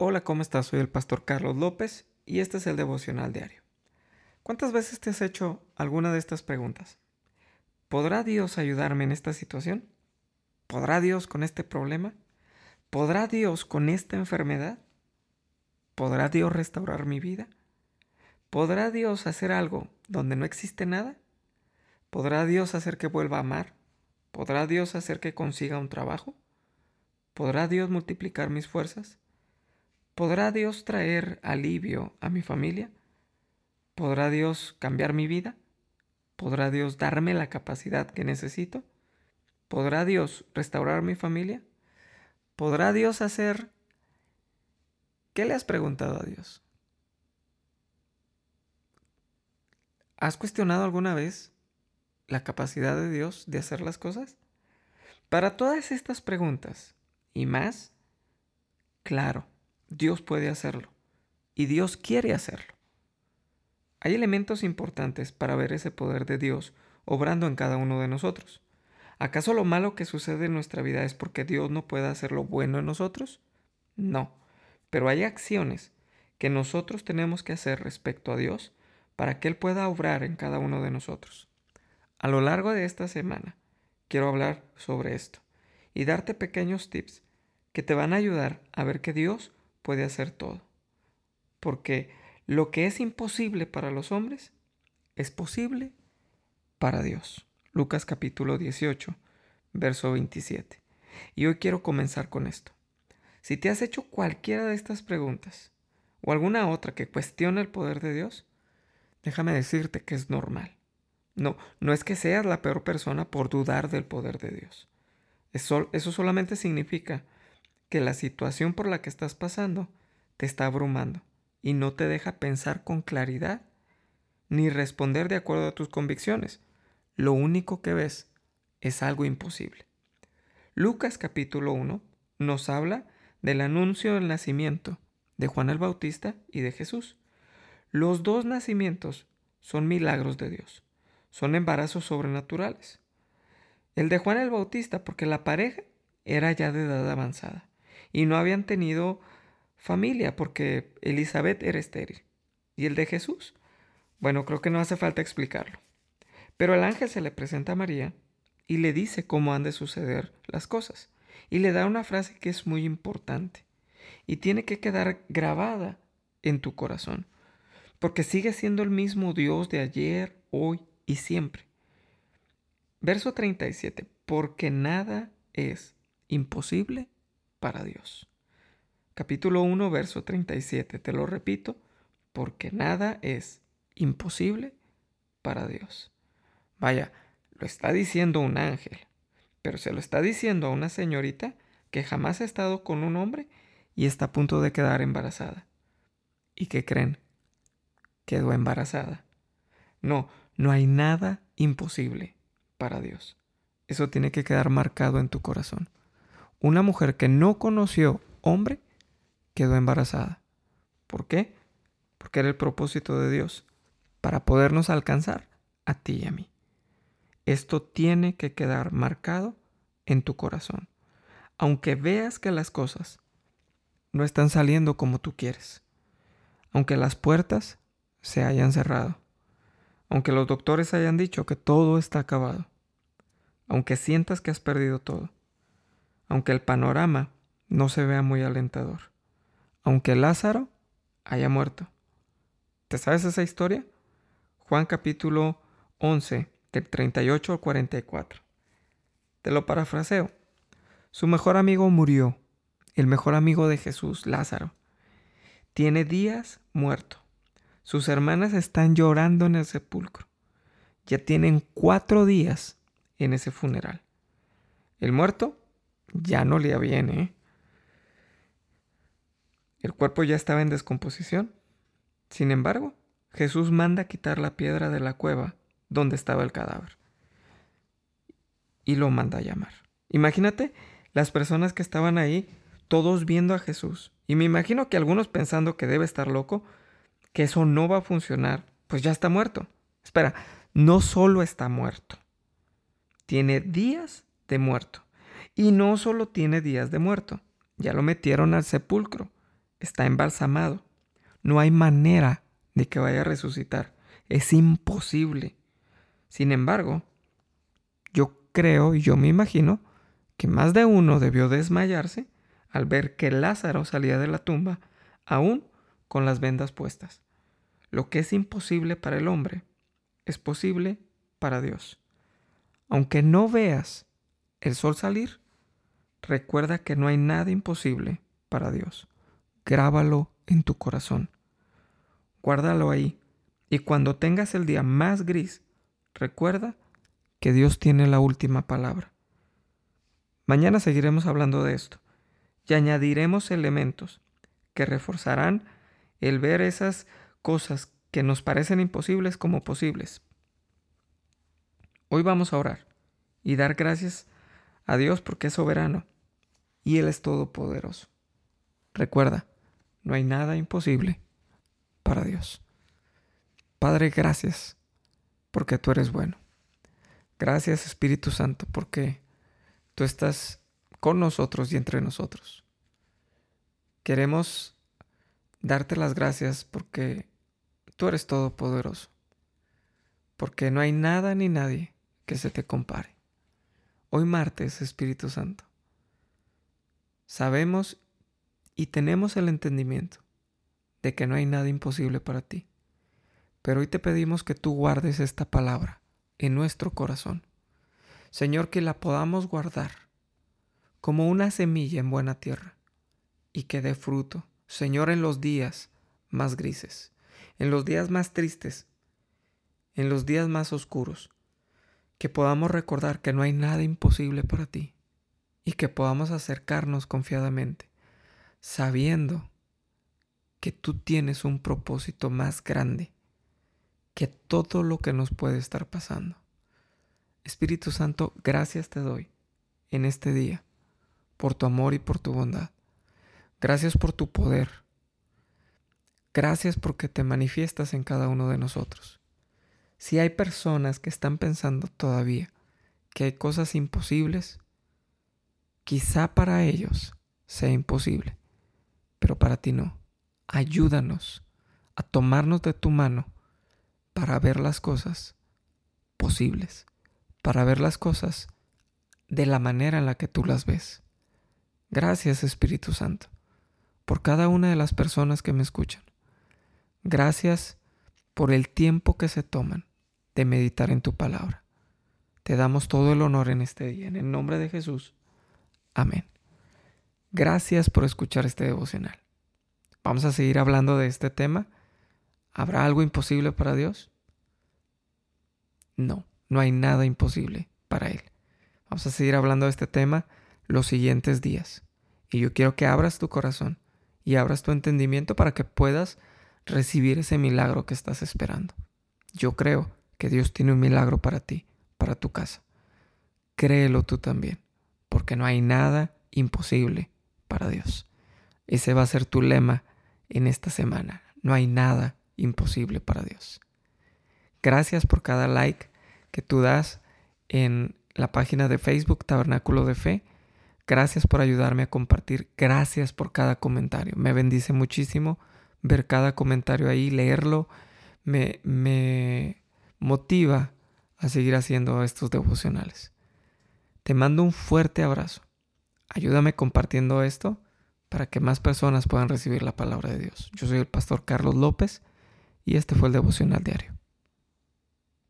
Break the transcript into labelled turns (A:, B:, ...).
A: Hola, ¿cómo estás? Soy el pastor Carlos López y este es el devocional diario. ¿Cuántas veces te has hecho alguna de estas preguntas? ¿Podrá Dios ayudarme en esta situación? ¿Podrá Dios con este problema? ¿Podrá Dios con esta enfermedad? ¿Podrá Dios restaurar mi vida? ¿Podrá Dios hacer algo donde no existe nada? ¿Podrá Dios hacer que vuelva a amar? ¿Podrá Dios hacer que consiga un trabajo? ¿Podrá Dios multiplicar mis fuerzas? ¿Podrá Dios traer alivio a mi familia? ¿Podrá Dios cambiar mi vida? ¿Podrá Dios darme la capacidad que necesito? ¿Podrá Dios restaurar mi familia? ¿Podrá Dios hacer... ¿Qué le has preguntado a Dios? ¿Has cuestionado alguna vez la capacidad de Dios de hacer las cosas? Para todas estas preguntas y más, claro, Dios puede hacerlo y Dios quiere hacerlo. Hay elementos importantes para ver ese poder de Dios obrando en cada uno de nosotros. ¿Acaso lo malo que sucede en nuestra vida es porque Dios no puede hacer lo bueno en nosotros? No, pero hay acciones que nosotros tenemos que hacer respecto a Dios para que Él pueda obrar en cada uno de nosotros. A lo largo de esta semana quiero hablar sobre esto y darte pequeños tips que te van a ayudar a ver que Dios puede hacer todo. Porque lo que es imposible para los hombres es posible para Dios. Lucas capítulo 18, verso 27. Y hoy quiero comenzar con esto. Si te has hecho cualquiera de estas preguntas o alguna otra que cuestione el poder de Dios, déjame decirte que es normal. No, no es que seas la peor persona por dudar del poder de Dios. Eso, eso solamente significa que la situación por la que estás pasando te está abrumando y no te deja pensar con claridad ni responder de acuerdo a tus convicciones. Lo único que ves es algo imposible. Lucas capítulo 1 nos habla del anuncio del nacimiento de Juan el Bautista y de Jesús. Los dos nacimientos son milagros de Dios, son embarazos sobrenaturales. El de Juan el Bautista porque la pareja era ya de edad avanzada y no habían tenido familia porque Elizabeth era estéril. ¿Y el de Jesús? Bueno, creo que no hace falta explicarlo. Pero el ángel se le presenta a María y le dice cómo han de suceder las cosas. Y le da una frase que es muy importante y tiene que quedar grabada en tu corazón. Porque sigue siendo el mismo Dios de ayer, hoy y siempre. Verso 37. Porque nada es imposible para Dios. Capítulo 1, verso 37. Te lo repito, porque nada es imposible para Dios. Vaya, lo está diciendo un ángel, pero se lo está diciendo a una señorita que jamás ha estado con un hombre y está a punto de quedar embarazada. ¿Y qué creen? Quedó embarazada. No, no hay nada imposible para Dios. Eso tiene que quedar marcado en tu corazón. Una mujer que no conoció hombre quedó embarazada. ¿Por qué? Porque era el propósito de Dios, para podernos alcanzar a ti y a mí. Esto tiene que quedar marcado en tu corazón, aunque veas que las cosas no están saliendo como tú quieres, aunque las puertas se hayan cerrado, aunque los doctores hayan dicho que todo está acabado, aunque sientas que has perdido todo aunque el panorama no se vea muy alentador, aunque Lázaro haya muerto. ¿Te sabes esa historia? Juan capítulo 11, del 38 al 44. Te lo parafraseo. Su mejor amigo murió, el mejor amigo de Jesús, Lázaro. Tiene días muerto. Sus hermanas están llorando en el sepulcro. Ya tienen cuatro días en ese funeral. El muerto ya no le bien, ¿eh? El cuerpo ya estaba en descomposición. Sin embargo, Jesús manda quitar la piedra de la cueva donde estaba el cadáver. Y lo manda a llamar. Imagínate las personas que estaban ahí, todos viendo a Jesús. Y me imagino que algunos pensando que debe estar loco, que eso no va a funcionar, pues ya está muerto. Espera, no solo está muerto, tiene días de muerto. Y no solo tiene días de muerto, ya lo metieron al sepulcro. está embalsamado. No hay manera de que vaya a resucitar. Es imposible. Sin embargo, yo creo y yo me imagino que más de uno debió desmayarse al ver que Lázaro salía de la tumba aún con las vendas puestas. Lo que es imposible para el hombre es posible para Dios. Aunque no veas el sol salir, recuerda que no hay nada imposible para Dios. Grábalo en tu corazón. Guárdalo ahí. Y cuando tengas el día más gris, recuerda que Dios tiene la última palabra. Mañana seguiremos hablando de esto y añadiremos elementos que reforzarán el ver esas cosas que nos parecen imposibles como posibles. Hoy vamos a orar y dar gracias a Dios porque es soberano y Él es todopoderoso. Recuerda, no hay nada imposible para Dios. Padre, gracias porque tú eres bueno. Gracias Espíritu Santo porque tú estás con nosotros y entre nosotros. Queremos darte las gracias porque tú eres todopoderoso, porque no hay nada ni nadie que se te compare. Hoy martes, Espíritu Santo, sabemos y tenemos el entendimiento de que no hay nada imposible para ti. Pero hoy te pedimos que tú guardes esta palabra en nuestro corazón. Señor, que la podamos guardar como una semilla en buena tierra y que dé fruto, Señor, en los días más grises, en los días más tristes, en los días más oscuros, que podamos recordar que no hay nada imposible para ti y que podamos acercarnos confiadamente, sabiendo que tú tienes un propósito más grande que todo lo que nos puede estar pasando. Espíritu Santo, gracias te doy en este día por tu amor y por tu bondad. Gracias por tu poder. Gracias porque te manifiestas en cada uno de nosotros. Si hay personas que están pensando todavía que hay cosas imposibles, quizá para ellos sea imposible, pero para ti no. Ayúdanos a tomarnos de tu mano para ver las cosas posibles, para ver las cosas de la manera en la que tú las ves. Gracias Espíritu Santo por cada una de las personas que me escuchan. Gracias por el tiempo que se toman de meditar en tu palabra. Te damos todo el honor en este día. En el nombre de Jesús. Amén. Gracias por escuchar este devocional. Vamos a seguir hablando de este tema ¿Habrá algo imposible para Dios? No, no hay nada imposible para Él. Vamos a seguir hablando de este tema los siguientes días. Y yo quiero que abras tu corazón y abras tu entendimiento para que puedas recibir ese milagro que estás esperando. Yo creo que Dios tiene un milagro para ti, para tu casa. Créelo tú también, porque no hay nada imposible para Dios. Ese va a ser tu lema en esta semana. No hay nada imposible para Dios. Gracias por cada like que tú das en la página de Facebook Tabernáculo de Fe. Gracias por ayudarme a compartir. Gracias por cada comentario. Me bendice muchísimo ver cada comentario ahí, leerlo. Me, me motiva a seguir haciendo estos devocionales. Te mando un fuerte abrazo. Ayúdame compartiendo esto para que más personas puedan recibir la palabra de Dios. Yo soy el pastor Carlos López y este fue el devocional diario.